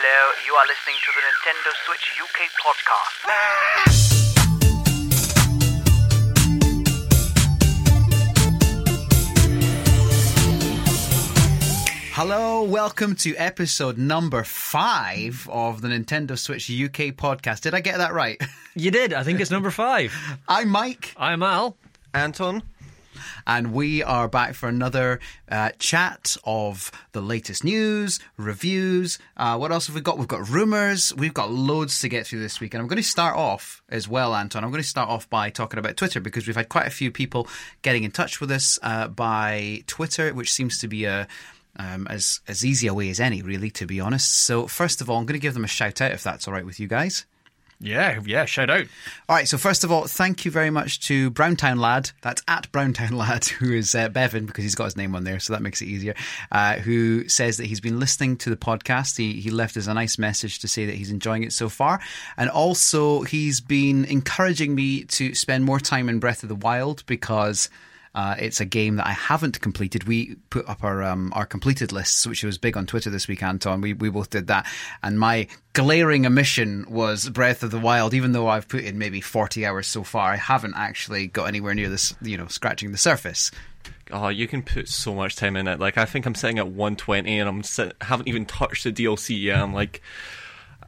Hello, you are listening to the Nintendo Switch UK podcast. Hello, welcome to episode number five of the Nintendo Switch UK podcast. Did I get that right? You did. I think it's number five. I'm Mike, I'm Al. Anton. And we are back for another uh, chat of the latest news, reviews. Uh, what else have we got? We've got rumors. We've got loads to get through this week. And I'm going to start off as well, Anton. I'm going to start off by talking about Twitter because we've had quite a few people getting in touch with us uh, by Twitter, which seems to be a um, as as easy a way as any, really, to be honest. So first of all, I'm going to give them a shout out if that's all right with you guys. Yeah, yeah. Shout out. All right, so first of all, thank you very much to Browntown Lad. That's at Browntown Lad, who is uh, Bevan because he's got his name on there, so that makes it easier. Uh, who says that he's been listening to the podcast. He he left us a nice message to say that he's enjoying it so far, and also he's been encouraging me to spend more time in Breath of the Wild because. Uh, it's a game that I haven't completed. We put up our um, our completed lists, which was big on Twitter this week, Anton. We we both did that, and my glaring omission was Breath of the Wild. Even though I've put in maybe forty hours so far, I haven't actually got anywhere near this, you know, scratching the surface. Oh, you can put so much time in it. Like I think I'm sitting at 120 and I'm sit- haven't even touched the DLC yet. I'm like,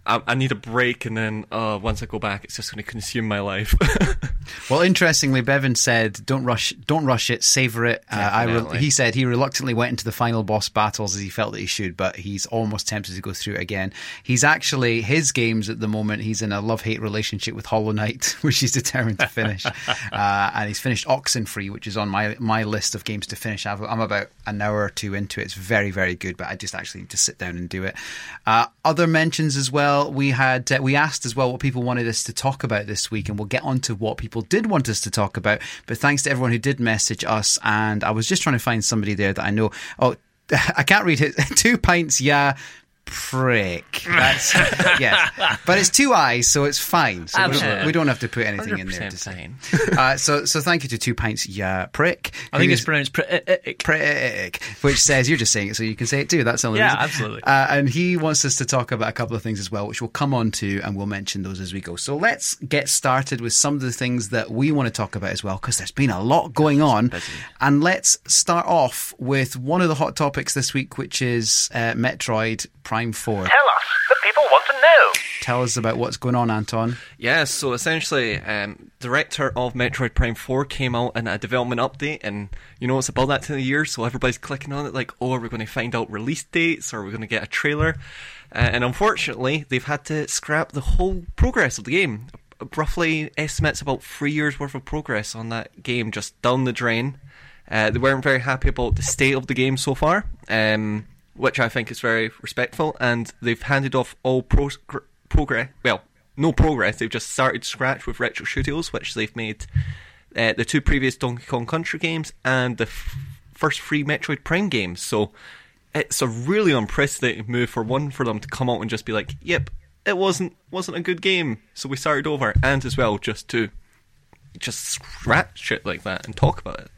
I, I need a break, and then uh, once I go back, it's just going to consume my life. Well, interestingly, Bevan said, "Don't rush, don't rush it, savor it." Uh, I re- he said he reluctantly went into the final boss battles as he felt that he should, but he's almost tempted to go through it again. He's actually his games at the moment. He's in a love-hate relationship with Hollow Knight, which he's determined to finish, uh, and he's finished Oxenfree, which is on my my list of games to finish. I've, I'm about an hour or two into it. It's very, very good, but I just actually need to sit down and do it. Uh, other mentions as well. We had uh, we asked as well what people wanted us to talk about this week, and we'll get on to what people did want us to talk about. But thanks to everyone who did message us, and I was just trying to find somebody there that I know. Oh, I can't read it. Two pints, yeah. Prick. That's yes, but it's two eyes, so it's fine. So we don't, Absolutely. we don't have to put anything in there. To say. Uh, so, so thank you to two pints, yeah, prick. I think it's pronounced. Pr- uh, uh, prick, which says you're just saying it so you can say it too. That's the only Yeah, reason. absolutely. Uh, and he wants us to talk about a couple of things as well, which we'll come on to, and we'll mention those as we go. So let's get started with some of the things that we want to talk about as well, because there's been a lot going on. And let's start off with one of the hot topics this week, which is uh, Metroid Prime Four. Tell us, the people want to know. Tell us about what's going on, Anton. Yeah, so essentially, um, director of Metroid Prime 4 came out in a development update, and you know it's about that time of year, so everybody's clicking on it like, oh, are we going to find out release dates, or are we going to get a trailer? Uh, and unfortunately, they've had to scrap the whole progress of the game. Roughly estimates about three years worth of progress on that game just down the drain. Uh, they weren't very happy about the state of the game so far, um, which I think is very respectful, and they've handed off all pro- progress. Well, no progress. They've just started scratch with Retro Studios, which they've made uh, the two previous Donkey Kong Country games and the f- first three Metroid Prime games. So it's a really unprecedented move for one for them to come out and just be like, "Yep, it wasn't wasn't a good game, so we started over," and as well just to just scratch it like that and talk about it.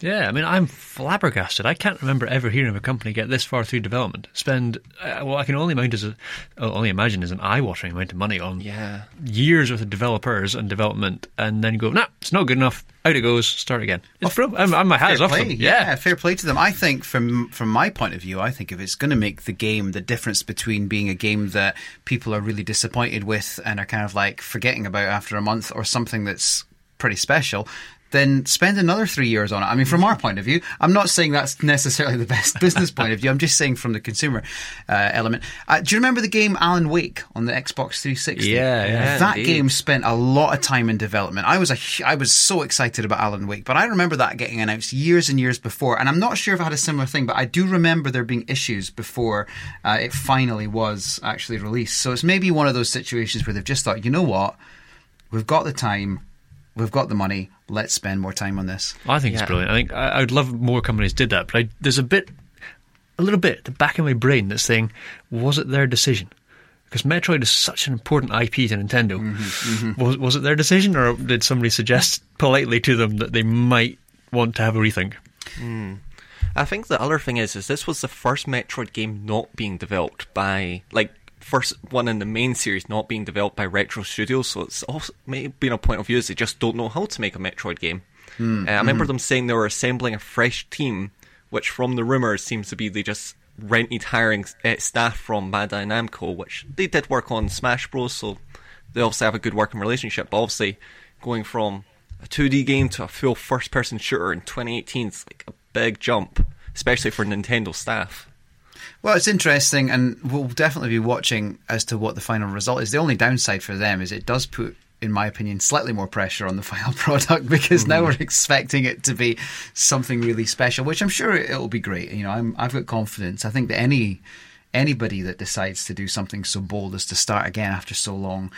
Yeah, I mean, I'm flabbergasted. I can't remember ever hearing of a company get this far through development, spend uh, what I can only imagine is a, only imagine is an eye-watering amount of money on Yeah. years with the developers and development, and then go, nah, it's not good enough. Out it goes. Start again. It's bro- I'm, I'm my hat is Fair off play, them. yeah. fair play to them. I think from from my point of view, I think if it's going to make the game the difference between being a game that people are really disappointed with and are kind of like forgetting about after a month, or something that's pretty special. Then spend another three years on it. I mean, from our point of view, I'm not saying that's necessarily the best business point of view. I'm just saying from the consumer uh, element. Uh, do you remember the game Alan Wake on the Xbox 360? Yeah, yeah, that indeed. game spent a lot of time in development. I was a, hu- I was so excited about Alan Wake, but I remember that getting announced years and years before. And I'm not sure if I had a similar thing, but I do remember there being issues before uh, it finally was actually released. So it's maybe one of those situations where they've just thought, you know what, we've got the time, we've got the money, let's spend more time on this. I think Yeah. it's brilliant. I think I, I would love more companies did that, but I, there's a bit, a little bit at the back of my brain that's saying, was it their decision? Because Metroid is such an important IP to Nintendo. Mm-hmm, mm-hmm. Was was it their decision, or did somebody suggest politely to them that they might want to have a rethink? Hmm. I think the other thing is, is this was the first Metroid game not being developed by like first one in the main series not being developed by Retro Studios, so it's also maybe been a point of view is they just don't know how to make a Metroid game. Hmm, Uh, I remember them saying they were assembling a fresh team, which from the rumors seems to be they just rented hiring uh, staff from Bandai Namco, which they did work on Smash Bros. So they obviously have a good working relationship. But obviously, going from a 2D game to a full first-person shooter in 2018 is like a big jump, especially for Nintendo staff. Well, it's interesting, and we'll definitely be watching as to what the final result is. The only downside for them is it does put, in my opinion, slightly more pressure on the final product because now mm. we're expecting it to be something really special, which I'm sure it will be great. You know, I'm, I've got confidence. I think that any anybody that decides to do something so bold as to start again after so long,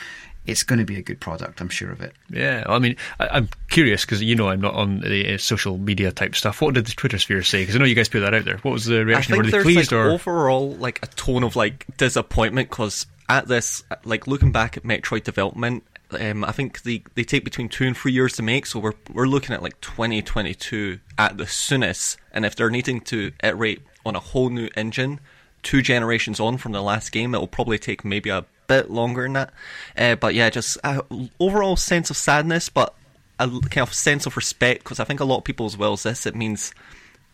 it's going to be a good product. I'm sure of it. Yeah, I mean, I, I'm curious because you know I'm not on the uh, social media type stuff. What did the Twitter sphere say? Because I know you guys put that out there. What was the I reaction? think Were they there's pleased like or? overall like a tone of like disappointment because at this, like looking back at Metroid development, um, I think they, they take between two and three years to make. So we're we're looking at like 2022 at the soonest. And if they're needing to iterate on a whole new engine, two generations on from the last game, it will probably take maybe a bit longer than that. Uh, but yeah, just a overall sense of sadness, but a kind of sense of respect because I think a lot of people as well as this, it means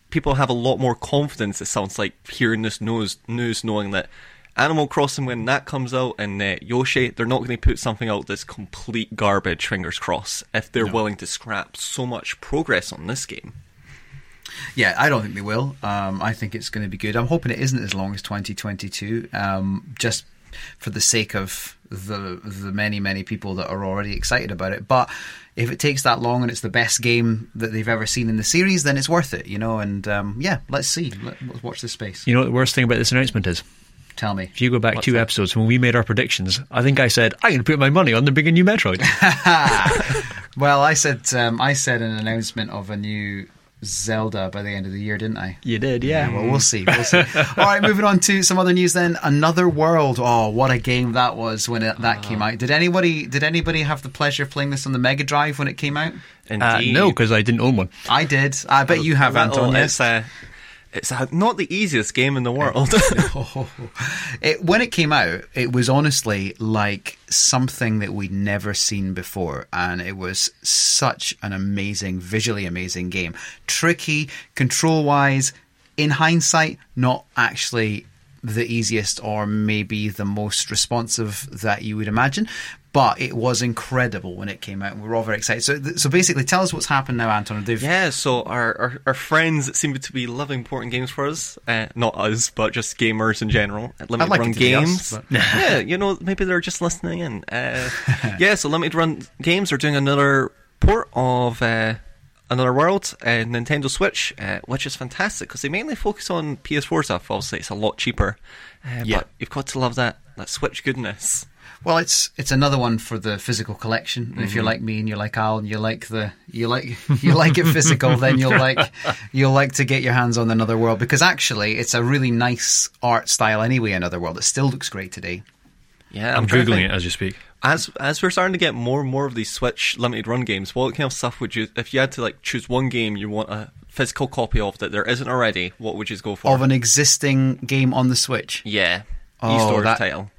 people have a lot more confidence. It sounds like hearing this news, news knowing that Animal Crossing, when that comes out, and uh, Yoshi, they're not going to put something out that's complete garbage. Fingers crossed, if they're willing to scrap so much progress on this game. Yeah, I don't think they will. Um, I think it's going to be good. I'm hoping it isn't as long as 2022, um, just for the sake of the the many many people that are already excited about it. But if it takes that long and it's the best game that they've ever seen in the series, then it's worth it, you know. And um, yeah, let's see. Let, let's watch this space. You know what the worst thing about this announcement is? Tell me. If you go back What's two that? episodes when we made our predictions, I think I said I'm going to put my money on the big and new Metroid. Well, I said um, I said an announcement of a new Zelda by the end of the year, didn't I? you did, yeah. Well, we'll see. We'll see. All right, moving on to some other news. Then, Another World. Oh, what a game that was when it, that came out. Did anybody did anybody have the pleasure of playing this on the Mega Drive when it came out? Uh, no, because I didn't own one. I did. I bet you have, Well, Anton. It's, Yes. uh, it's not the easiest game in the world. It, when it came out, it was honestly like something that we'd never seen before, and it was such an amazing, visually amazing game. Tricky, control wise. In hindsight, not actually the easiest or maybe the most responsive that you would imagine. But it was incredible when it came out, and we were all very excited. So, so basically, tell us what's happened now, Anton. They've, Yeah, so our, our, our friends that seem to be loving porting games for us, uh, not us, but just gamers in general, at Limited like Run it to be us, Games. but- yeah, you know, maybe they're just listening in. Uh, yeah, so Limited Run Games are doing another port of uh, Another World, uh, Nintendo Switch, uh, which is fantastic because they mainly focus on PS4 stuff. Obviously, it's a lot cheaper, uh, Yeah. but you've got to love that that Switch goodness. Well, it's it's another one for the physical collection. And if you're like me and you're like Al and you like the you like you like it physical, then you'll like you'll like to get your hands on Another World because actually it's a really nice art style anyway. Another World, it still looks great today. Yeah, I'm trying to googling it as you speak. As as we're starting to get more and more of these Switch limited run games, what kind of stuff would you, if you had to like choose one game you want a physical copy of that there isn't already, what would you go for? Of an existing game on the Switch, yeah, Oh, that- title.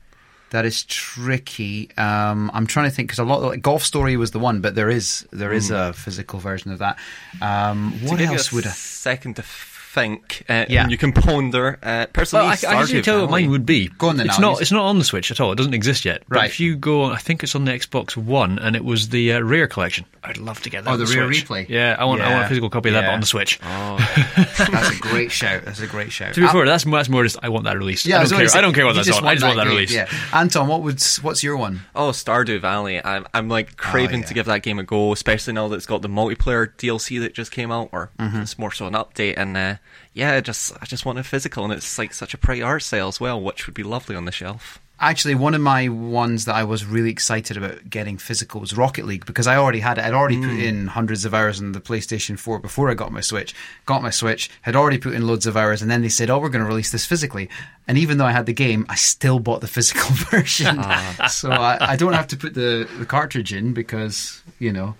that is tricky. Um, I'm trying to think because a lot like Golf Story was the one, but there is there is a physical version of that. Um, what else a would I? second to think? Uh, Yeah. and you can ponder. Uh, personally, Well, I, I can actually tell you what mine would be. Go on then, It's Alan. not. It's not on the Switch at all. It doesn't exist yet. But Right. if you go, I think it's on the Xbox One, and it was the uh, Rare collection. I'd love to get that. Oh, on the the Rare Switch. Replay? Yeah, I want. I want a physical copy of that but on the Switch. Oh, That's a great shout. That's a great shout. To be fair, that's that's more just I want that released. Yeah, I don't gonna care. say, I don't care what that's on. I just want that game, released. Yeah, Anton, what would what's your one? Oh, Stardew Valley. I'm, I'm like craving yeah. to give that game a go, especially now that it's got the multiplayer DLC that just came out, or it's more so an update. And uh, yeah, I just I just want it physical, and it's like such a pretty art sale as well, which would be lovely on the shelf. Actually, one of my ones that I was really excited about getting physical was Rocket League because I already had it. I'd already put hmm. in hundreds of hours on the PlayStation 4 before I got my Switch. Got my Switch, had already put in loads of hours, and then they said, "Oh, we're going to release this physically." And even though I had the game, I still bought the physical version. Ah. so I, I don't have to put the, the cartridge in because you know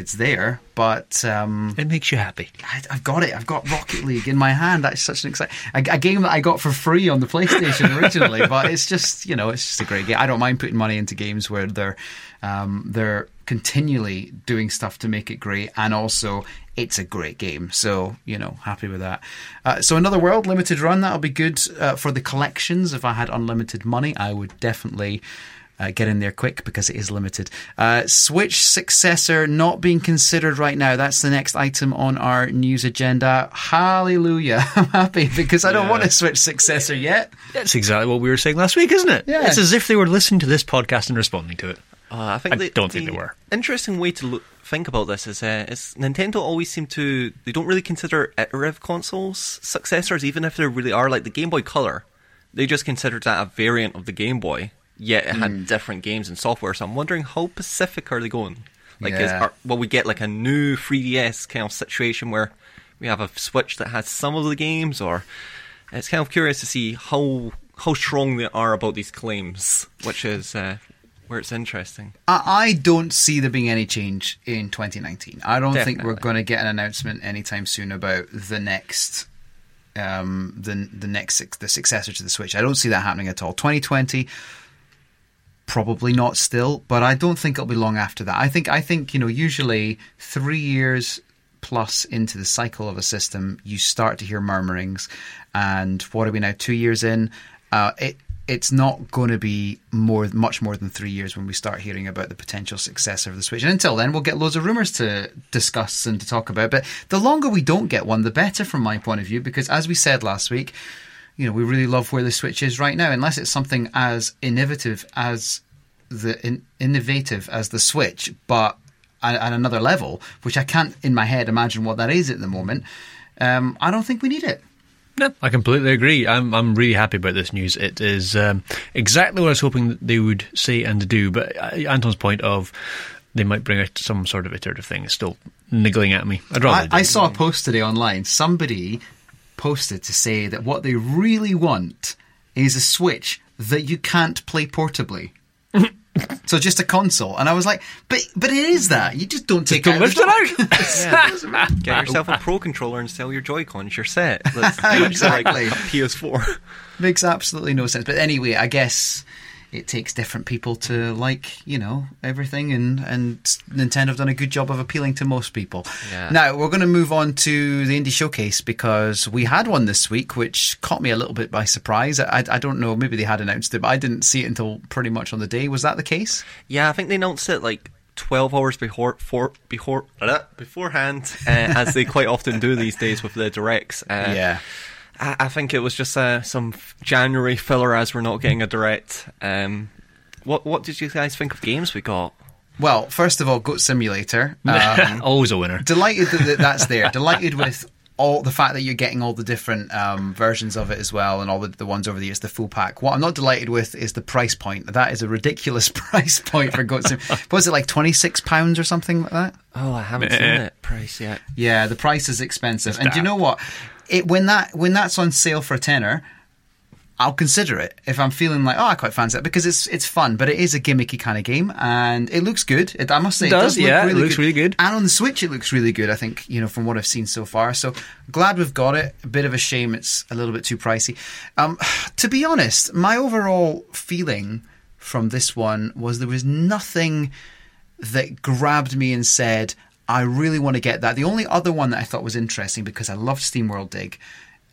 it's there, but um, It makes you happy. I, I've got it. I've got Rocket League in my hand. That's such an exciting a, a game that I got for free on the PlayStation originally. but it's just you know it's just a great game. I don't mind putting money into games where they're um, they're continually doing stuff to make it great, and also it's a great game. So you know, happy with that. Uh, so another world limited run that'll be good uh, for the collections. If I had unlimited money, I would definitely uh, get in there quick because it is limited. Uh, Switch successor not being considered right now. That's the next item on our news agenda. Hallelujah. I'm happy because I don't Yeah. want a Switch successor yet. That's exactly what we were saying last week, isn't it? Yeah. It's as if they were listening to this podcast and responding to it. Uh, I think I the, don't think the they were. Interesting way to look, think about this is, uh, is Nintendo always seem to they don't really consider iterative consoles successors, even if they really are. Like the Game Boy Color, they just considered that a variant of the Game Boy, yet it had different games and software. So I'm wondering how Pacific are they going? Like, is, are, will we get like a new 3DS kind of situation where we have a Switch that has some of the games, or it's kind of curious to see how how strong they are about these claims, which is uh, where it's interesting. I, don't see there being any change in 2019. I don't think we're going to get an announcement anytime soon about the next. Um, the the next the successor to the Switch. I don't see that happening at all. 2020, probably not still, but I don't think it'll be long after that. I think I think you know usually three years plus into the cycle of a system, you start to hear murmurings. And what are we now? Two years in, uh, it it's not going to be more much more than three years when we start hearing about the potential successor of the Switch. And until then, we'll get loads of rumors to discuss and to talk about. But the longer we don't get one, the better from my point of view, because as we said last week, you know, we really love where the Switch is right now, unless it's something as innovative as the in, innovative as the Switch, but at, at another level, which I can't in my head imagine what that is at the moment. Um, I don't think we need it. No, I completely agree. I'm I'm really happy about this news. It is um, exactly what I was hoping that they would say and do. But uh, Anton's point of they might bring out some sort of iterative thing is still niggling at me. I'd rather. I, I saw a post today online. Somebody posted to say that what they really want is a Switch that you can't play portably. so just a console, and I was like, "But but it is that you just don't take don't out lift it dock." out. Get yourself a Pro controller and sell your Joy Cons. You're set. That's Exactly. like a PS4. Makes absolutely no sense. But anyway, I guess it takes different people to like, you know, everything and, and Nintendo have done a good job of appealing to most people. Yeah. Now we're gonna move on to the indie showcase because we had one this week which caught me a little bit by surprise. I, I don't know, maybe they had announced it, but I didn't see it until pretty much on the day. Was that the case? Yeah, I think they announced it like 12 hours before, for, before beforehand, uh, as they quite often do these days with the directs. Uh, I, I think it was just uh, some January filler as we're not getting a direct. Um, what what did you guys think of games we got? Well, first of all, Goat Simulator. Um, Always a winner. delighted that that that's there. delighted with all the fact that you're getting all the different um, versions of it as well, and all the, the ones over the years, the full pack. What I'm not delighted with is the price point. That is a ridiculous price point for Goat Sim. Was it like twenty six pounds or something like that? Oh, I haven't seen it price yet. Yeah, the price is expensive. And do you know what? It when that when that's on sale for a tenner, I'll consider it if I'm feeling like oh I quite fancy that because it's it's fun, but it is a gimmicky kind of game and it looks good. It, I must say, It does, look yeah, it really looks really good. And on the Switch, it looks really good. I think you know from what I've seen so far. So glad we've got it. A bit of a shame it's a little bit too pricey. Um, to be honest, my overall feeling from this one was there was nothing that grabbed me and said, I really want to get that. The only other one that I thought was interesting because I loved SteamWorld Dig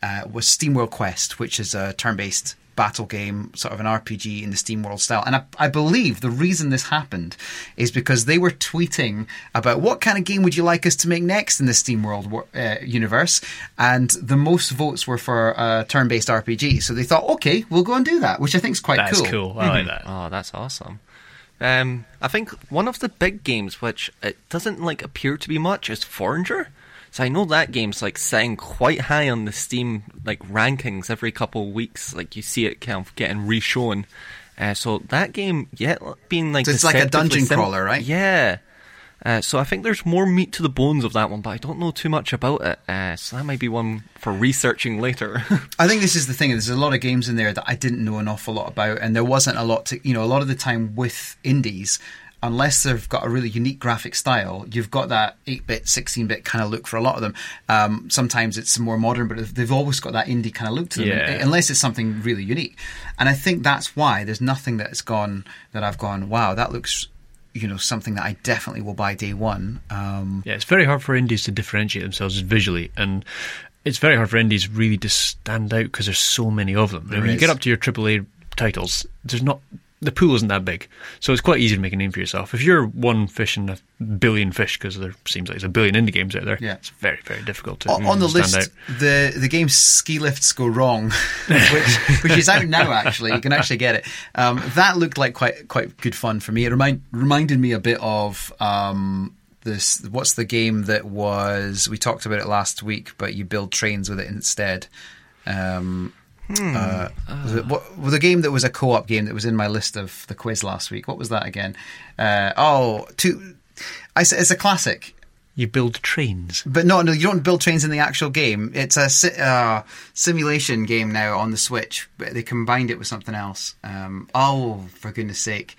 uh, was SteamWorld Quest, which is a turn based battle game, sort of an RPG in the SteamWorld style. And I, I believe the reason this happened is because they were tweeting about what kind of game would you like us to make next in the SteamWorld wor- uh, universe. And the most votes were for a turn based RPG. So they thought, okay, we'll go and do that, which I think is quite That's cool. cool. I like that. Oh, that's awesome. Um, I think one of the big games which it doesn't like appear to be much is Forager. So I know that game's like sitting quite high on the Steam like rankings every couple of weeks. Like you see it kind of getting reshown. Uh, so that game, yeah, being like So it's like a dungeon sim- crawler, right? Yeah. Uh, so I think there's more meat to the bones of that one, but I don't know too much about it. Uh, so that might be one for researching later. I think this is the thing. There's a lot of games in there that I didn't know an awful lot about, and there wasn't a lot to, you know, a lot of the time with indies, unless they've got a really unique graphic style, you've got that 8-bit, 16-bit kind of look for a lot of them. Um, sometimes it's more modern, but they've always got that indie kind of look to them, Yeah. unless it's something really unique. And I think that's why there's nothing that's gone that I've gone, wow, that looks, you know, something that I definitely will buy day one. Um, Yeah, it's very hard for indies to differentiate themselves visually, and it's very hard for indies really to stand out because there's so many of them. When you get up to your AAA titles, there's not the pool isn't that big, so it's quite easy to make a name for yourself. If you're one fish in a billion fish, because there seems like there's a billion indie games out there, Yeah. it's very very difficult to on the list, out. the the game Ski Lifts Go Wrong, which which is out now. Actually, you can actually get it. Um, that looked like quite quite good fun for me. It remind reminded me a bit of um, this. What's the game that was? We talked about it last week, but you build trains with it instead. Um, uh, was it, what, well, the game that was a co-op game that was in my list of the quiz last week. What was that again? Uh, oh, two. I, it's a classic. You build trains. But no, no, you don't build trains in the actual game. It's a si- uh, simulation game now on the Switch. But they combined it with something else. Um, oh, for goodness sake!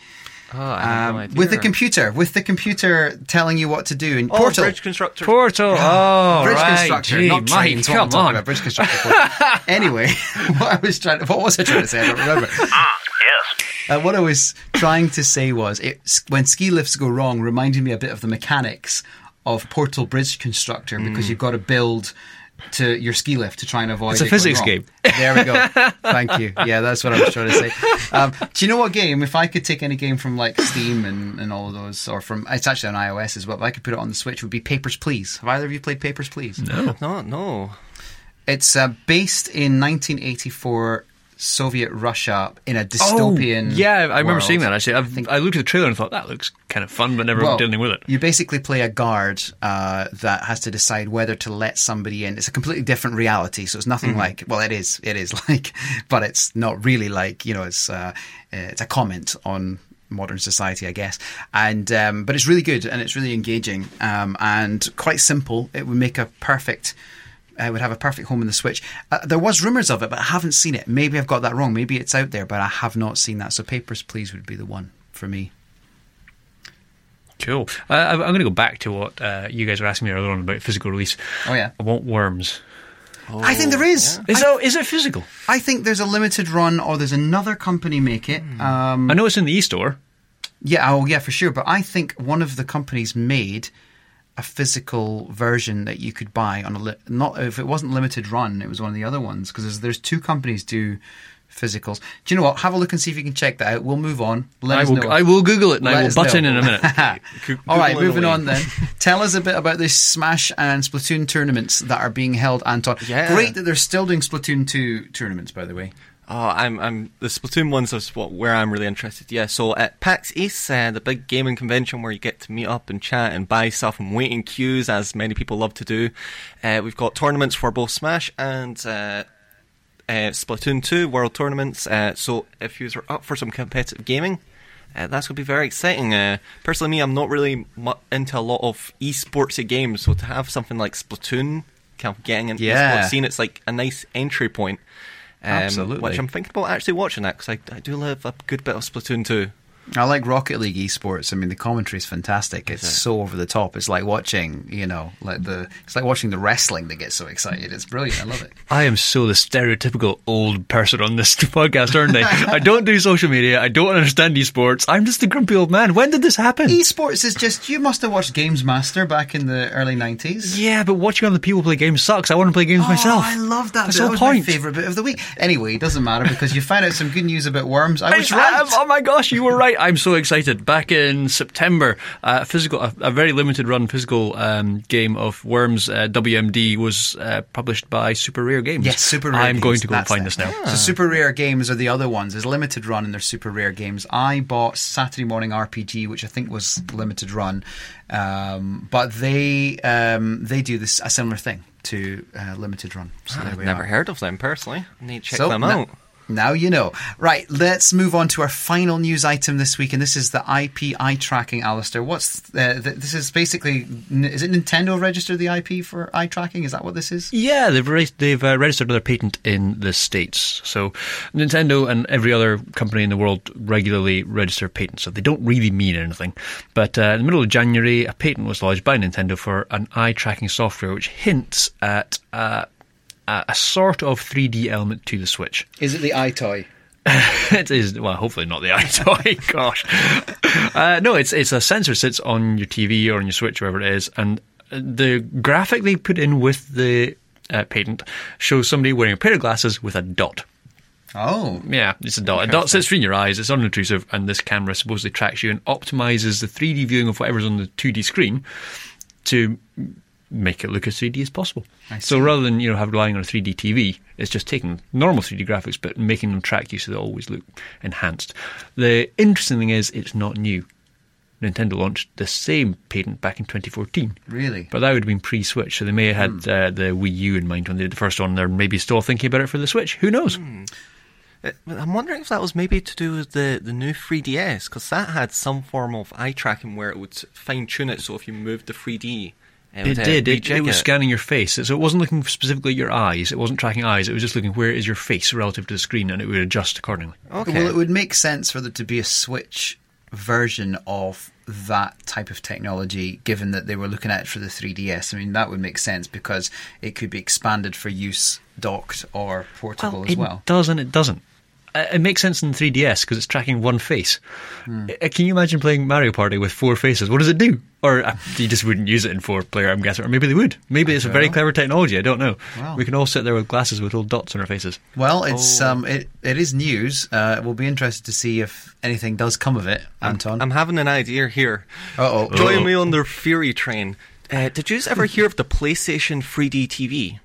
Oh, I Um, no with the computer, with the computer telling you what to do in Oh, Portal. Bridge Constructor. Portal. Oh, Bridge right. constructor, Gee, not Mike, trains. What I'm come on. about, bridge constructor. Portal. anyway, what I was trying, what was I trying to say? I don't remember. Ah, yes. Uh, what I was trying to say was, it, when ski lifts go wrong, reminded me a bit of the mechanics of Portal Bridge Constructor because Hmm. you've got to build to your ski lift to try and avoid. It's a it physics game. There we go. Thank you. Yeah, that's what I was trying to say. Um, do you know what game? If I could take any game from like Steam and, and all of those, or from it's actually on iOS as well, but I could put it on the Switch. Would be Papers Please. Have either of you played Papers Please? No. No, no. It's uh, based in 1984 Soviet Russia in a dystopian. Oh, yeah, I remember world. seeing that actually. I've, think- I looked at the trailer and thought that looks kind of fun, but never Well, did anything with it. You basically play a guard uh, that has to decide whether to let somebody in. It's a completely different reality, so it's nothing Mm-hmm. like. Well, it is. It is like, but it's not really like. You know, it's uh, it's a comment on modern society, I guess. And um, but it's really good and it's really engaging um, and quite simple. It would make a perfect. Uh, would have a perfect home in the Switch. Uh, there was rumors of it, but I haven't seen it. Maybe I've got that wrong. Maybe it's out there, but I have not seen that. So Papers, Please would be the one for me. Cool. Uh, I- I'm going to go back to what uh, you guys were asking me earlier on about physical release. Oh yeah. I want worms. I think there is. Is, that, is it physical? I think there's a limited run, or there's another company make it. Um, I know it's in the e-store. yeah, oh yeah, for sure. But I think one of the companies made a physical version that you could buy on a li- not if it wasn't limited run, it was one of the other ones because there's, there's two companies do physicals. Do you know what? Have a look and see if you can check that out. We'll move on. Let I us will, know. I will Google it and Let I will butt know. in in a minute. All right, moving on then. Tell us a bit about the Smash and Splatoon tournaments that are being held, Anton. Yeah. Great that they're still doing Splatoon 2 tournaments, by the way. Oh, I'm, I'm the Splatoon ones is what where I'm really interested. Yeah, so at PAX East, uh, the big gaming convention where you get to meet up and chat and buy stuff and wait in queues, as many people love to do. Uh, we've got tournaments for both Smash and uh, uh, Splatoon 2 World Tournaments. Uh, so if you're up for some competitive gaming, uh, that's going to be very exciting. Uh, personally, me, I'm not really mu- into a lot of esportsy games, so to have something like Splatoon, kind of getting into Yeah. the scene, it's like a nice entry point. Um, Absolutely. Which I'm thinking about actually watching that because I, I do love a good bit of Splatoon 2. I like Rocket League esports. I mean, the commentary is fantastic. It's so over the top. It's like watching, you know, like the it's like watching the wrestling that gets so excited. It's brilliant. I love it. I am so the stereotypical old person on this podcast, aren't I? I don't do social media. I don't understand esports. I'm just a grumpy old man. When did this happen? Esports is just you must have watched Games Master back in the early nineties. yeah, but watching other people play games sucks. I want to play games oh, myself. Oh, I love that. That's bit. the That was point. my favorite bit of the week. Anyway, it doesn't matter because you found out some good news about worms. I was right. oh my gosh, you were right. I'm so excited. Back in September, uh, physical, a, a very limited run physical um, game of Worms uh, WMD was uh, published by Super Rare Games. Yes, super rare. Games. I'm games. going to go and That's find them. this now. So super rare games are the other ones. There's limited run and there's super rare games. I bought Saturday Morning RPG, which I think was limited run, um, but they um, they do this a similar thing to uh, limited run. So there I've never are. heard of them personally. I need to check So, them no- out. Now you know. Right, let's move on to our final news item this week, and this is the IP eye tracking, Alastair. What's uh, th- this is basically is it Nintendo registered the IP for eye tracking? Is that what this is? Yeah, they've re- they've uh, registered another patent in the states. So Nintendo and every other company in the world regularly register patents. So they don't really mean anything. But uh, in the middle of January, a patent was lodged by Nintendo for an eye tracking software which hints at uh, a a sort of 3D element to the Switch. Is it the eye toy? it is well, hopefully not the eye toy. Gosh, uh, no, it's it's a sensor sits on your TV or on your Switch, wherever it is, and the graphic they put in with the uh, patent shows somebody wearing a pair of glasses with a dot. Oh, Yeah, it's a dot. A dot sits between your eyes. It's unobtrusive, and this camera supposedly tracks you and optimizes the 3D viewing of whatever's on the 2D screen to make it look as 3D as possible. So rather than you know have relying on a 3D TV, it's just taking normal 3D graphics but making them track you so they always look enhanced. The interesting thing is it's not new. Nintendo launched the same patent back in 2014. really? But that would have been pre-Switch, so they may have had uh, the Wii U in mind when they did the first one. They're maybe still thinking about it for the Switch. Who knows? Uh, I'm wondering if that was maybe to do with the, the new 3DS, because that had some form of eye tracking where it would fine tune it so if you moved the 3D, It would, did. It, it was scanning your face, so it wasn't looking specifically at your eyes. It wasn't tracking eyes. It was just looking where is your face relative to the screen, and it would adjust accordingly. Okay. Well, it would make sense for there to be a Switch version of that type of technology, given that they were looking at it for the 3DS. I mean, that would make sense because it could be expanded for use docked or portable as well. it does and it doesn't. Uh, It makes sense in 3DS because it's tracking one face. Uh, Can you imagine playing Mario Party with four faces? What does it do? Or uh, you just wouldn't use it in four player, I'm guessing. Or maybe they would. Maybe it's a very know. clever technology. I don't know. Wow. We can all sit there with glasses with little dots on our faces. Well, it's Oh. um, it it is news. Uh, we'll be interested to see if anything does come of it, Anton. I'm having an idea here. Uh-oh. Join me on the Fury train. Uh, did you ever hear of the PlayStation 3D TV?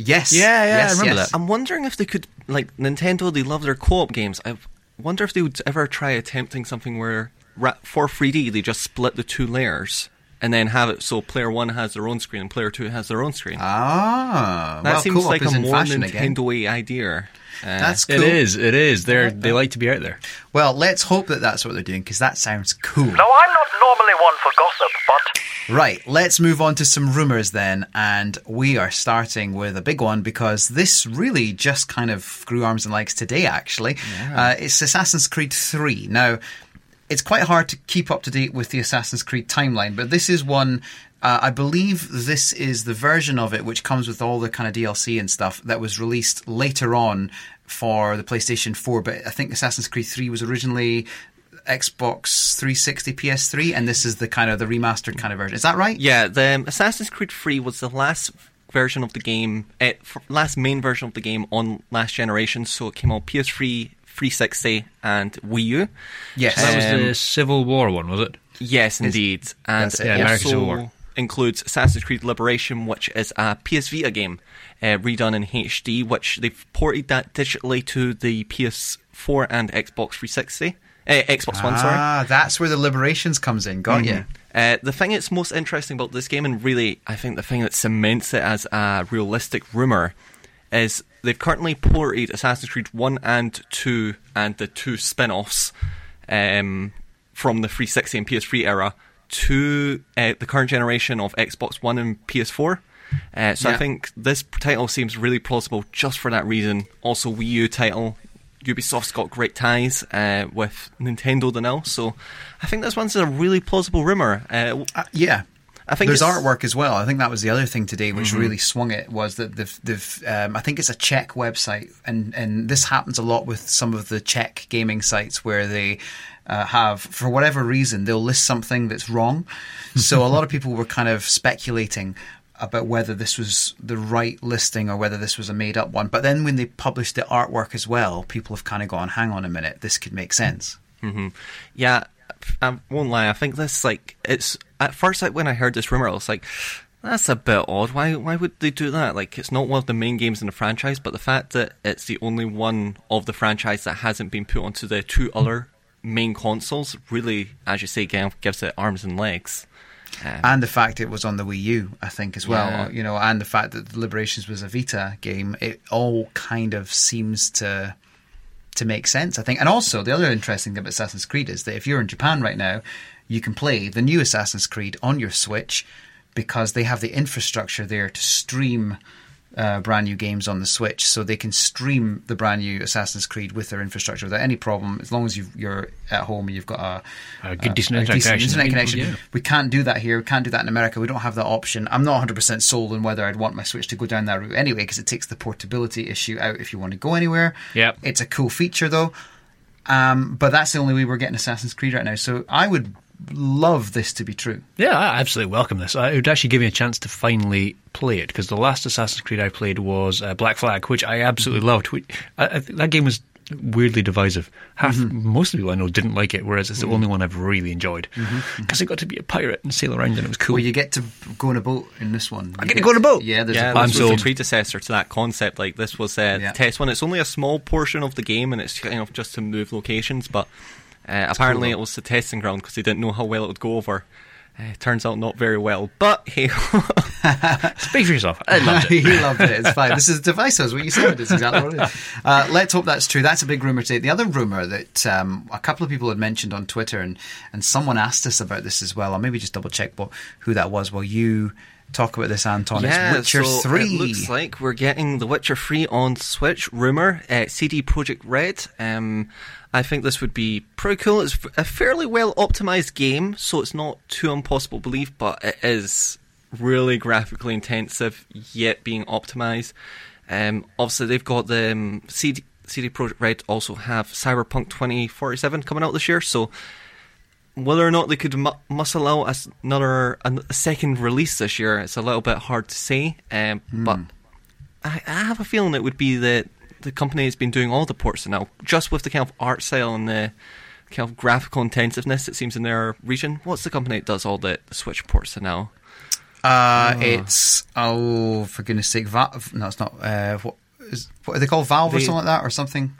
Yes, Yeah, yeah, I remember yes. that. I'm wondering if they could, like Nintendo, they love their co-op games. I wonder if they would ever try attempting something where ra- for 3D they just split the two layers and then have it so player one has their own screen and player two has their own screen. Ah, that well, seems co-op like a in more fashion again. Nintendo-y idea. Uh, That's cool. It is. It is. They're they like to be out there. Well, let's hope that that's what they're doing because that sounds cool. Now, I'm not normally one for gossip, but Right, let's move on to some rumours then. And we are starting with a big one because this really just kind of grew arms and legs today, actually. Uh, it's Assassin's Creed 3. Now, it's quite hard to keep up to date with the Assassin's Creed timeline, but this is one. Uh, I believe this is the version of it which comes with all the kind of DLC and stuff that was released later on for the PlayStation 4. But I think Assassin's Creed 3 was originally Xbox 360, PS3, and this is the kind of the remastered kind of version. Is that right? Yeah, the um, Assassin's Creed 3 was the last version of the game, uh, last main version of the game on last generation. So it came on PS3, 360, and Wii U. Yes. That was Um, the Civil War one, was it? Yes, indeed, and that's it, it yeah. Civil also War. includes Assassin's Creed Liberation, which is a PS Vita game uh, redone in HD, which they've ported that digitally to the PS4 and Xbox 360. Uh, Xbox One, sorry. Ah, that's where the Liberations comes in. Got you. Uh, the thing that's most interesting about this game, and really, I think the thing that cements it as a realistic rumor, is they've currently ported Assassin's Creed 1 and 2 and the two spin offs um, from the 360 and PS3 era to uh, the current generation of Xbox One and PS4. Uh, so I think this title seems really plausible just for that reason. Also, Wii U title. Ubisoft's got great ties uh, with Nintendo the now, so I think this one's a really plausible rumor. Uh, Uh, yeah. I think there's Mm-hmm. artwork as well. I think that was the other thing today, which really swung it was that they've, they've um, I think it's a Czech website, and and this happens a lot with some of the Czech gaming sites where they uh, have, for whatever reason, they'll list something that's wrong. So a lot of people were kind of speculating about whether this was the right listing or whether this was a made up one. But then when they published the artwork as well, people have kind of gone, "Hang on a minute, this could make sense." hmm Yeah, I won't lie. I think this like it's at first like when I heard this rumor, I was like, "That's a bit odd. Why? Why would they do that? Like, it's not one of the main games in the franchise, but the fact that it's the only one of the franchise that hasn't been put onto the two other main consoles really, as you say, gi- gives it arms and legs." Um, and the fact it was on the Wii U, I think as well. Yeah. You know, and the fact that the Liberations was a Vita game, it all kind of seems to to make sense. I think, and also the other interesting thing about Assassin's Creed is that if you're in Japan right now, you can play the new Assassin's Creed on your Switch because they have the infrastructure there to stream uh, brand new games on the Switch, so they can stream the brand new Assassin's Creed with their infrastructure without any problem, as long as you've, you're at home and you've got a, A good, decent internet connection. internet connection. Yeah. We can't do that here. We can't do that in America. We don't have that option. I'm not 100% sold on whether I'd want my Switch to go down that route anyway, because it takes the portability issue out if you want to go anywhere. Yep. It's a cool feature though. Um, but that's the only way we're getting Assassin's Creed right now. So I would love this to be true. Yeah, I absolutely welcome this. I, it would actually give me a chance to finally play it because the last Assassin's Creed I played was uh, Black Flag, which I absolutely loved. We- I, I, that game was weirdly divisive. Half most of the people I know didn't like it, whereas it's the only one I've really enjoyed because I got to be a pirate and sail around and it was cool. Well, you get to go on a boat in this one. I You get to go on a boat? Yeah, there's Yeah, a I'm this was sold. the predecessor to that concept. Like this was uh, Yeah. the test one. It's only a small portion of the game, and it's kind of just to move locations. But uh, apparently, though. it was the testing ground because they didn't know how well it would go over. Uh, turns out not very well. But hey, Speak for yourself. I loved it. he loved it. It's fine. This is divisive. What you said. It's exactly what it is. Uh, let's hope that's true. That's a big rumor today. The other rumor that um, a couple of people had mentioned on Twitter, and and someone asked us about this as well. I'll maybe just double check what who that was. While you talk about this, Anton, yeah, it's Witcher so Three. It looks like we're getting The Witcher 3 on Switch. Rumor, uh, CD Projekt Red. Um, I think this would be pretty cool. It's a fairly well optimized game, so it's not too impossible to believe, but it is really graphically intensive, yet being optimized. Um, obviously, they've got the um, CD, CD Projekt Red also have Cyberpunk 2047 coming out this year, so whether or not they could mu- muscle out another a second release this year, it's a little bit hard to say. Um, But I, I have a feeling it would be the the company that's been doing all the ports now, just with the kind of art style and the kind of graphical intensiveness it seems in their region. What's the company that does all the, the Switch ports now? Uh, It's oh, for goodness sake, Va- no, it's not. Uh, what is what are they called? Valve or something like that, or something?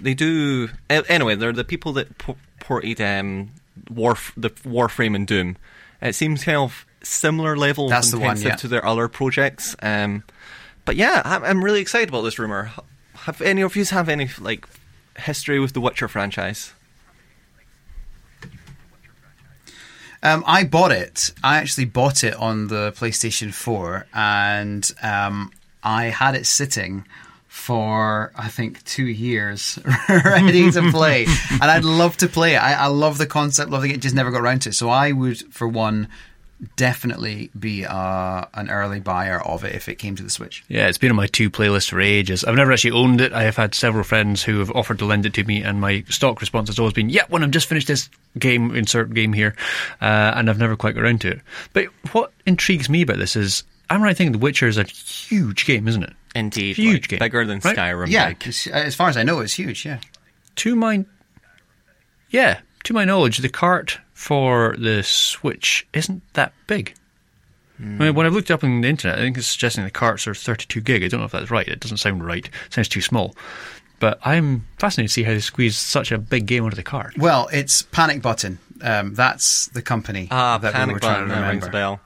They do anyway. They're the people that po- ported um, Warf- the Warframe and Doom. It seems kind of similar level of That's the one, intensive yeah. to their other projects. Um, but yeah, I'm, I'm really excited about this rumor. Have any of you have any like history with the Witcher franchise? Um, I bought it. I actually bought it on the PlayStation 4, and um, I had it sitting for I think two years, ready to play. and I'd love to play it. I, I love the concept, love the game. Just never got around to it. So I would, for one, definitely be uh, an early buyer of it if it came to the Switch. Yeah, it's been on my two playlists for ages. I've never actually owned it. I have had several friends who have offered to lend it to me, and my stock response has always been, "Yeah, when I've just finished this game, insert game here," uh, and I've never quite got around to it. But what intrigues me about this is, I'm right thinking The Witcher is a huge game, isn't it? Indeed, Huge like, game, bigger than right? Skyrim. Yeah, big. 'cause, uh, as far as I know, it's huge. Yeah. To my, yeah, to my knowledge, the cart for the Switch isn't that big. I mean, when I've looked it up on the internet, I think it's suggesting the carts are 32 gig. I don't know if that's right. It doesn't sound right. It sounds too small. But I'm fascinated to see how they squeeze such a big game onto the cart. Well, it's Panic Button. Um, that's the company Ah, that we Panic were trying Button. to That remember. rings a bell.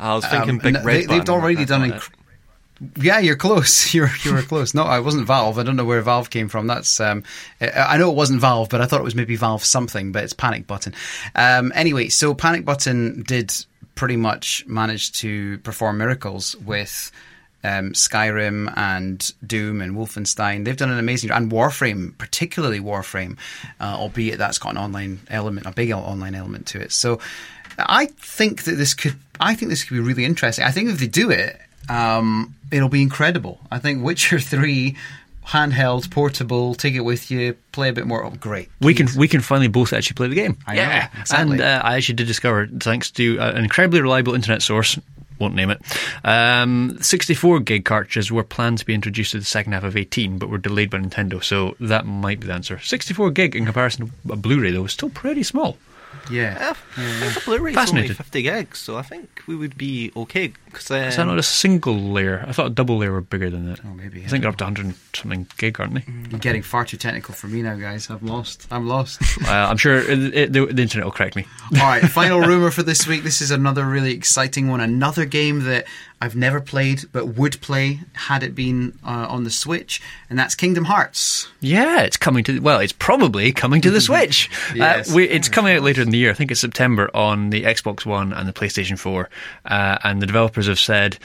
I was thinking Um, Big Red they, They've already done. Inc- it. Yeah, you're close. You're you were close. No, I wasn't Valve. I don't know where Valve came from. That's um, I I know it wasn't Valve, but I thought it was maybe Valve something. But it's Panic Button. Um, anyway, so Panic Button did pretty much manage to perform miracles with. Um, Skyrim and Doom and Wolfenstein, they've done an amazing and Warframe, particularly Warframe, uh, albeit that's got an online element, a big online element to it. So, I think that this could, I think this could be really interesting. I think if they do it, um, it'll be incredible. I think Witcher Three, handheld, portable, take it with you, play a bit more. Oh, great. We can we can finally both actually play the game. I know, yeah, exactly. and uh, I actually did discover, thanks to uh, an incredibly reliable internet source, won't name it, um, 64 gig cartridges were planned to be introduced to the second half of 18, but were delayed by Nintendo. So that might be the answer. 64 gig in comparison to a Blu-ray, though, is still pretty small. Yeah. I think the Blu-ray's only Fascinated. 50 gigs, so I think we would be okay. Cause, um, Is that not a single layer? I thought a double layer were bigger than that. Oh, maybe, I I think they're up to 100 and something gig, aren't they? You're getting far too technical for me now, guys. I'm lost. I'm lost. uh, I'm sure it, it, the, the internet will correct me. All right, final rumor for this week. This is another really exciting one. Another game that I've never played but would play had it been uh, on the Switch, and that's Kingdom Hearts. Yeah, it's coming to well, it's probably coming to the Switch. Yes. uh, we, it's coming out later in the year. I think it's September on the Xbox One and the PlayStation Four. Uh, and the developers have said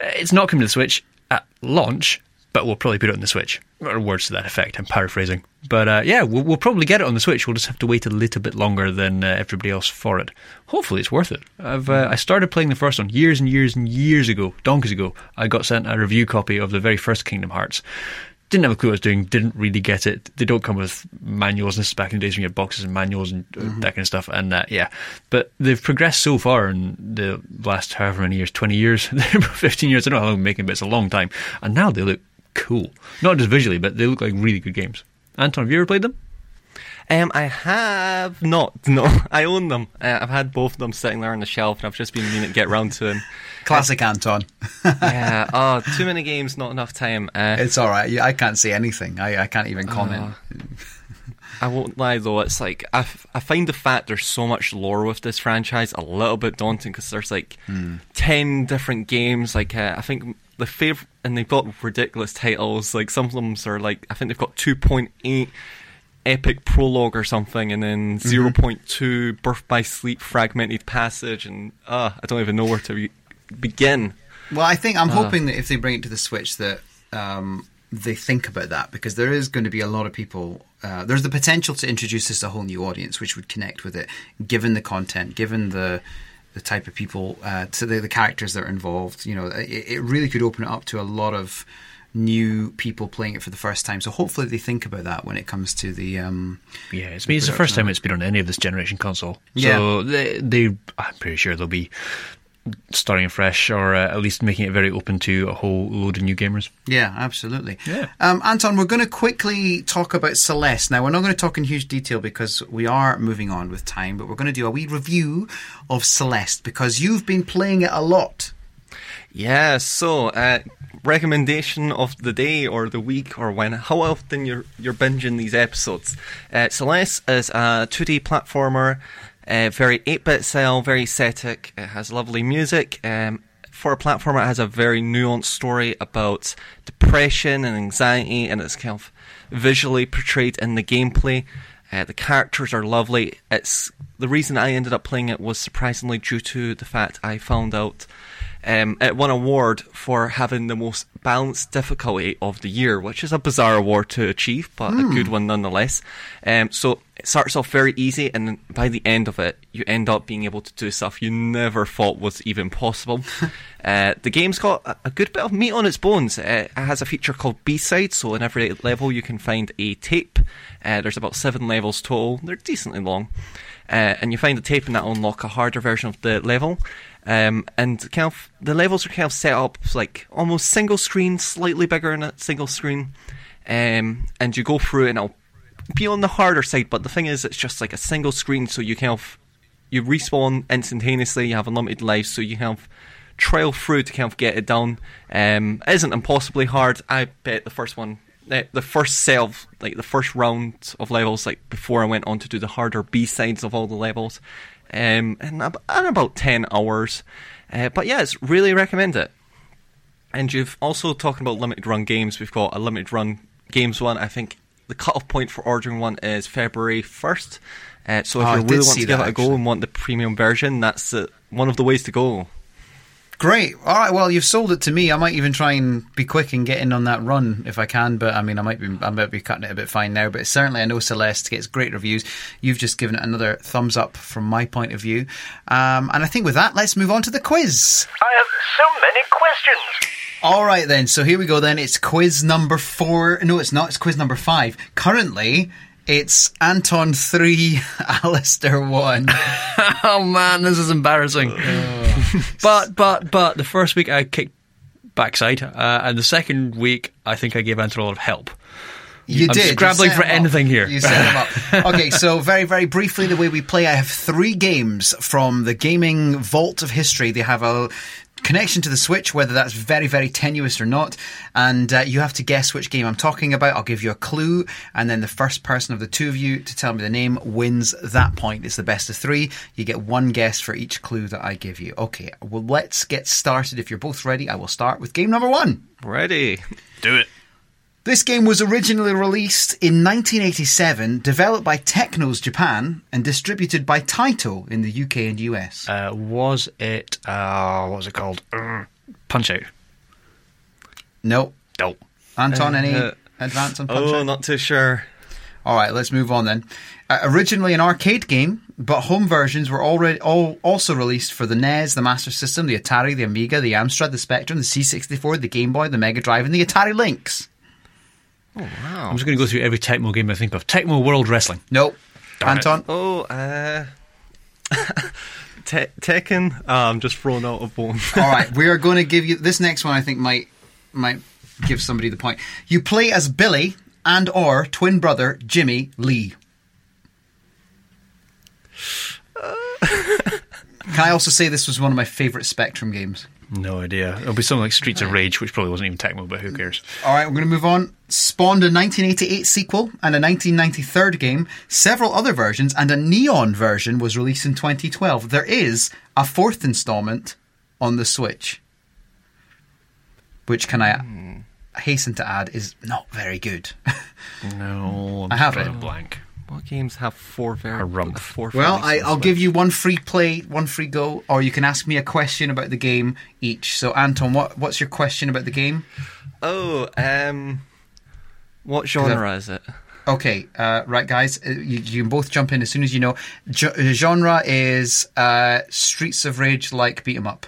uh, it's not coming to the Switch at launch, but we'll probably put it on the Switch. Or words to that effect. I'm paraphrasing, but uh, yeah, we'll, we'll probably get it on the Switch. We'll just have to wait a little bit longer than uh, everybody else for it. Hopefully, it's worth it. I've uh, I started playing the first one years and years and years ago, donkeys ago. I got sent a review copy of the very first Kingdom Hearts. Didn't have a clue what I was doing. Didn't really get it. They don't come with manuals. This is back in the days when you had boxes and manuals and uh, that kind of stuff. And uh, yeah, but they've progressed so far in the last however many years, twenty years, fifteen years. I don't know how long I'm making, but it's a long time. And now they look cool, not just visually, but they look like really good games. Anton, have you ever played them? Um, I have not. No, I own them. Uh, I've had both of them sitting there on the shelf, and I've just been meaning to get round to them. Classic Anton. yeah. Oh, too many games, not enough time. Uh, It's all right. I can't say anything. I, I can't even comment. I won't lie though, it's like I, f- I find the fact there's so much lore with this franchise a little bit daunting because there's like ten different games. Like uh, I think the favorite, and they've got ridiculous titles. Like some of them are like I think they've got two point eight epic prologue or something, and then point two birth by sleep fragmented passage, and uh, I don't even know where to be- begin. Well, I think I'm hoping that if they bring it to the Switch, that um, they think about that because there is going to be a lot of people. Uh, there's the potential to introduce this to a whole new audience, which would connect with it, given the content, given the the type of people, uh, to the, the characters that are involved. You know, it, it really could open it up to a lot of new people playing it for the first time. So hopefully they think about that when it comes to the. Um, Yeah, it's, it's the first time it's been on any of this generation console. Yeah. So they, they, I'm pretty sure they'll be starting fresh or uh, at least making it very open to a whole load of new gamers. Yeah, absolutely. Yeah. Um, Anton, we're going to quickly talk about Celeste. Now, we're not going to talk in huge detail because we are moving on with time, but we're going to do a wee review of Celeste because you've been playing it a lot. Yeah, so uh, recommendation of the day or the week or when how often you're you're binging these episodes. Uh, Celeste is a 2D platformer, uh, very 8-bit style, very aesthetic. It has lovely music. Um, for a platformer, it has a very nuanced story about depression and anxiety, and it's kind of visually portrayed in the gameplay. Uh, the characters are lovely. It's the reason I ended up playing it was surprisingly due to the fact I found out um, it won an award for having the most balanced difficulty of the year, which is a bizarre award to achieve, but a good one nonetheless. Um, so it starts off very easy, and by the end of it, you end up being able to do stuff you never thought was even possible. uh, the game's got a, a good bit of meat on its bones. Uh, it has a feature called B-side, so in every level you can find a tape. Uh, there's about seven levels total. They're decently long. Uh, and you find a tape and that'll unlock a harder version of the level. Um, and kind of the levels are kind of set up like almost single screen, slightly bigger than a single screen. Um, and you go through it and it'll be on the harder side. But the thing is, it's just like a single screen, so you kind of you respawn instantaneously. You have unlimited lives, so you of trail through to kind of get it done. Um, it isn't impossibly hard. I bet the first one the first set of like the first round of levels, like before I went on to do the harder B sides of all the levels, um, in about ten hours. Uh, but yeah, it's really recommend it. And you've also talking about limited run games. We've got a limited run games one. I think the cutoff point for ordering one is February first. Uh, so if Oh, you really want to give it a go actually. and want the premium version, that's uh, one of the ways to go. Great. All right. Well, you've sold it to me. I might even try and be quick and get in on that run if I can. But I mean, I might be I might be cutting it a bit fine now. But certainly, I know Celeste gets great reviews. You've just given it another thumbs up from my point of view. Um, and I think with that, let's move on to the quiz. I have so many questions. All right then. So here we go. Then it's quiz number four. No, it's not. It's quiz number five. Currently, it's Anton three, Alastair one. oh man, this is embarrassing. but but but the first week I kicked backside, uh, and the second week I think I gave Anton a lot of help. You I'm did. Scrabbling for him up. anything here. You set him up. Okay, so very, very briefly, the way we play, I have three games from the gaming vault of history. They have a connection to the Switch, whether that's very, very tenuous or not. And uh, you have to guess which game I'm talking about. I'll give you a clue, and then the first person of the two of you to tell me the name wins that point. It's the best of three. You get one guess for each clue that I give you. Okay, well, let's get started. If you're both ready, I will start with game number one. Ready. Do it. This game was originally released in 1987, developed by Technos Japan, and distributed by Taito in the UK and US. Uh, was it? Uh, what was it called? Uh, Punch Out. no. No. Anton, any Uh, advance on Punch Oh, Out? not too sure. All right, let's move on then. Uh, originally an arcade game, but home versions were already all also released for the NES, the Master System, the Atari, the Amiga, the Amstrad, the Spectrum, the C64, the Game Boy, the Mega Drive, and the Atari Lynx. I'm just going to go through every Tecmo game I think of. Tecmo World Wrestling. Nope. Darn it. Anton. Oh, uh. Te- Tekken. Ah, I'm just thrown out of one. All right, we are going to give you this next one. I think might might give somebody the point. You play as Billy and or twin brother Jimmy Lee. Can I also say this was one of my favourite Spectrum games? No idea. It'll be something like Streets of Rage, which probably wasn't even Tecmo, but who cares? All right, we're going to move on. Spawned a 1988 sequel and a 1993 game, several other versions, and a neon version was released in 2012. There is a fourth installment on the Switch, which can I hmm. hasten to add is not very good. No, I'm I have it. a blank. What games have four ver- A rump. Four well, I, I'll Switch? give you one free play, one free go, or you can ask me a question about the game each. So, Anton, what what's your question about the game? Oh, um. What genre is it? Okay, uh, right, guys, uh, you, you can both jump in as soon as you know. Ge- uh, genre is uh, Streets of Rage like beat 'em up.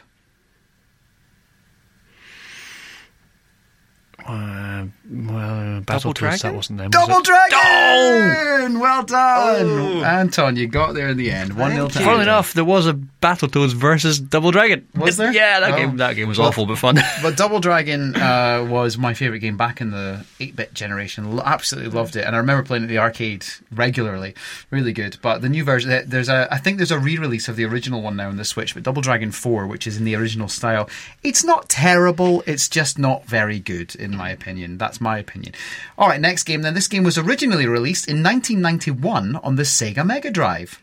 Uh, well, Double Dragon? that wasn't them. was Double it? Dragon! Well done! Oh. Anton, you got there in the end. 1 0 Thank to. Funnily enough, there was a Battletoads versus Double Dragon. Was there? Yeah, that Oh. game. That game was Well- awful but fun. But Double Dragon uh, was my favourite game back in the 8 bit generation. Absolutely loved it. And I remember playing it at the arcade regularly. Really good. But the new version, there- there's a, I think there's a re release of the original one now on the Switch, but Double Dragon 4, which is in the original style. It's not terrible, it's just not very good, in my opinion. That's my opinion. Alright, next game then. This game was originally released in 1991 on the Sega Mega Drive.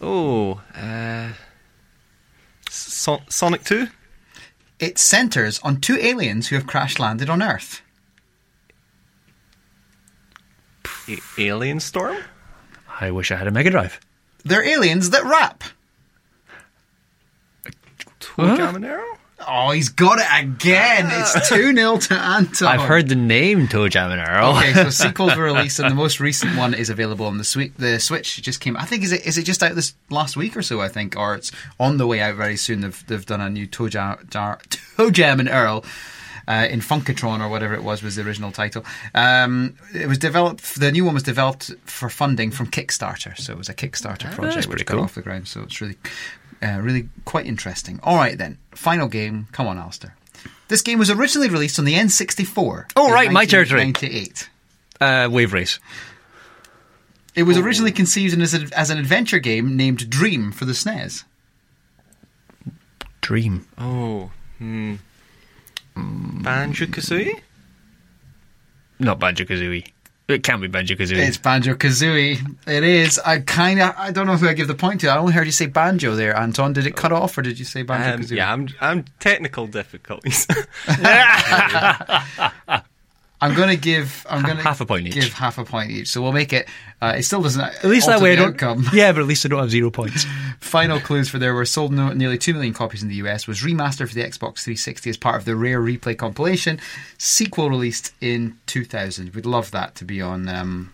Oh, uh. So- Sonic 2? It centres on two aliens who have crash landed on Earth. A- Alien Storm? I wish I had a Mega Drive. They're aliens that rap. Toe Huh? Jam and Arrow? Oh, he's got it again. It's 2 0 to Anton. I've heard the name Toe Jam and Arrow. Okay, so sequels were released, and the most recent one is available on the Switch. The Switch just came. I think is it is it just out this last week or so? I think, or it's on the way out very soon. They've they've done a new Toe Jam, Jar, Toe Jam and Earl. Uh, in Funkotron or whatever it was was the original title. Um, it was developed. The new one was developed for funding from Kickstarter, so it was a Kickstarter project that's which pretty got cool. off the ground. So it's really, uh, really quite interesting. All right then, final game. Come on, Alastair. This game was originally released on the N64. Oh, right, my territory. 1998. Uh, Wave Race. It was originally conceived as, a, as an adventure game named Dream for the SNES. Dream. Oh, hmm. Banjo Kazooie? Not Banjo Kazooie. It can't be Banjo Kazooie. It's Banjo Kazooie. It is. I kind of. I don't know who I give the point to. I only heard you say banjo there, Anton. Did it cut off, or did you say Banjo Um, Kazooie? yeah, I'm, I'm technical difficulties. I'm going to give. I'm going to half a point each. Give half a point each. So we'll make it. Uh, it still doesn't. At least that way I don't. Outcome. Yeah, but at least I don't have zero points. Final clues for there were sold no, nearly 2 million copies in the US, was remastered for the Xbox 360 as part of the Rare Replay compilation, sequel released in 2000. We'd love that to be on um,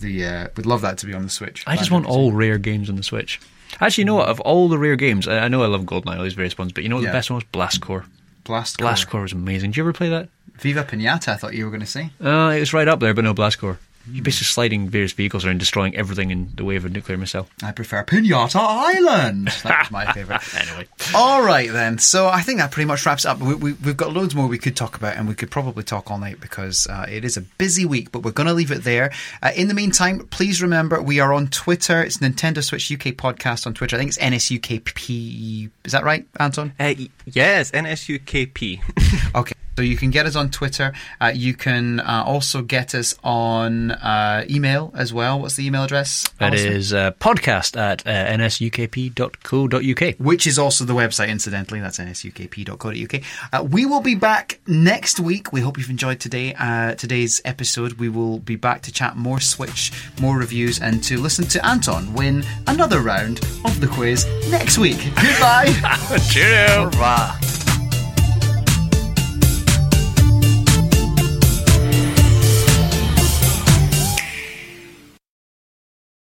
the uh, we'd love that to be on the Switch. I just want all rare games on the Switch. Actually, you know what? Of all the rare games, I know I love GoldenEye, all these various ones, but you know what Yeah. the best one was? Blast Corps. Blast Blast Corps was amazing. Did you ever play that? Viva Pinata, I thought you were going to say. Uh, it was right up there, but no Blast Corps. You're basically sliding various vehicles around, destroying everything in the way of a nuclear missile. I prefer Pinata Island. That was my favourite. Anyway. All right, then. So I think that pretty much wraps up. We, we, we've got loads more we could talk about, and we could probably talk all night because uh, it is a busy week, but we're going to leave it there. Uh, in the meantime, please remember we are on Twitter. It's Nintendo Switch UK Podcast on Twitter. I think it's NSUKP. Is that right, Anton? Uh, yes, NSUKP. Okay. So you can get us on Twitter. Uh, you can uh, also get us on uh, email as well. What's the email address? That Alastair? is uh, podcast at uh, nsukp.co.uk. which is also the website, incidentally. That's nsukp.co.uk. Uh, we will be back next week. We hope you've enjoyed today uh, today's episode. We will be back to chat more Switch, more reviews, and to listen to Anton win another round of the quiz next week. Goodbye. Cheerio! Rah.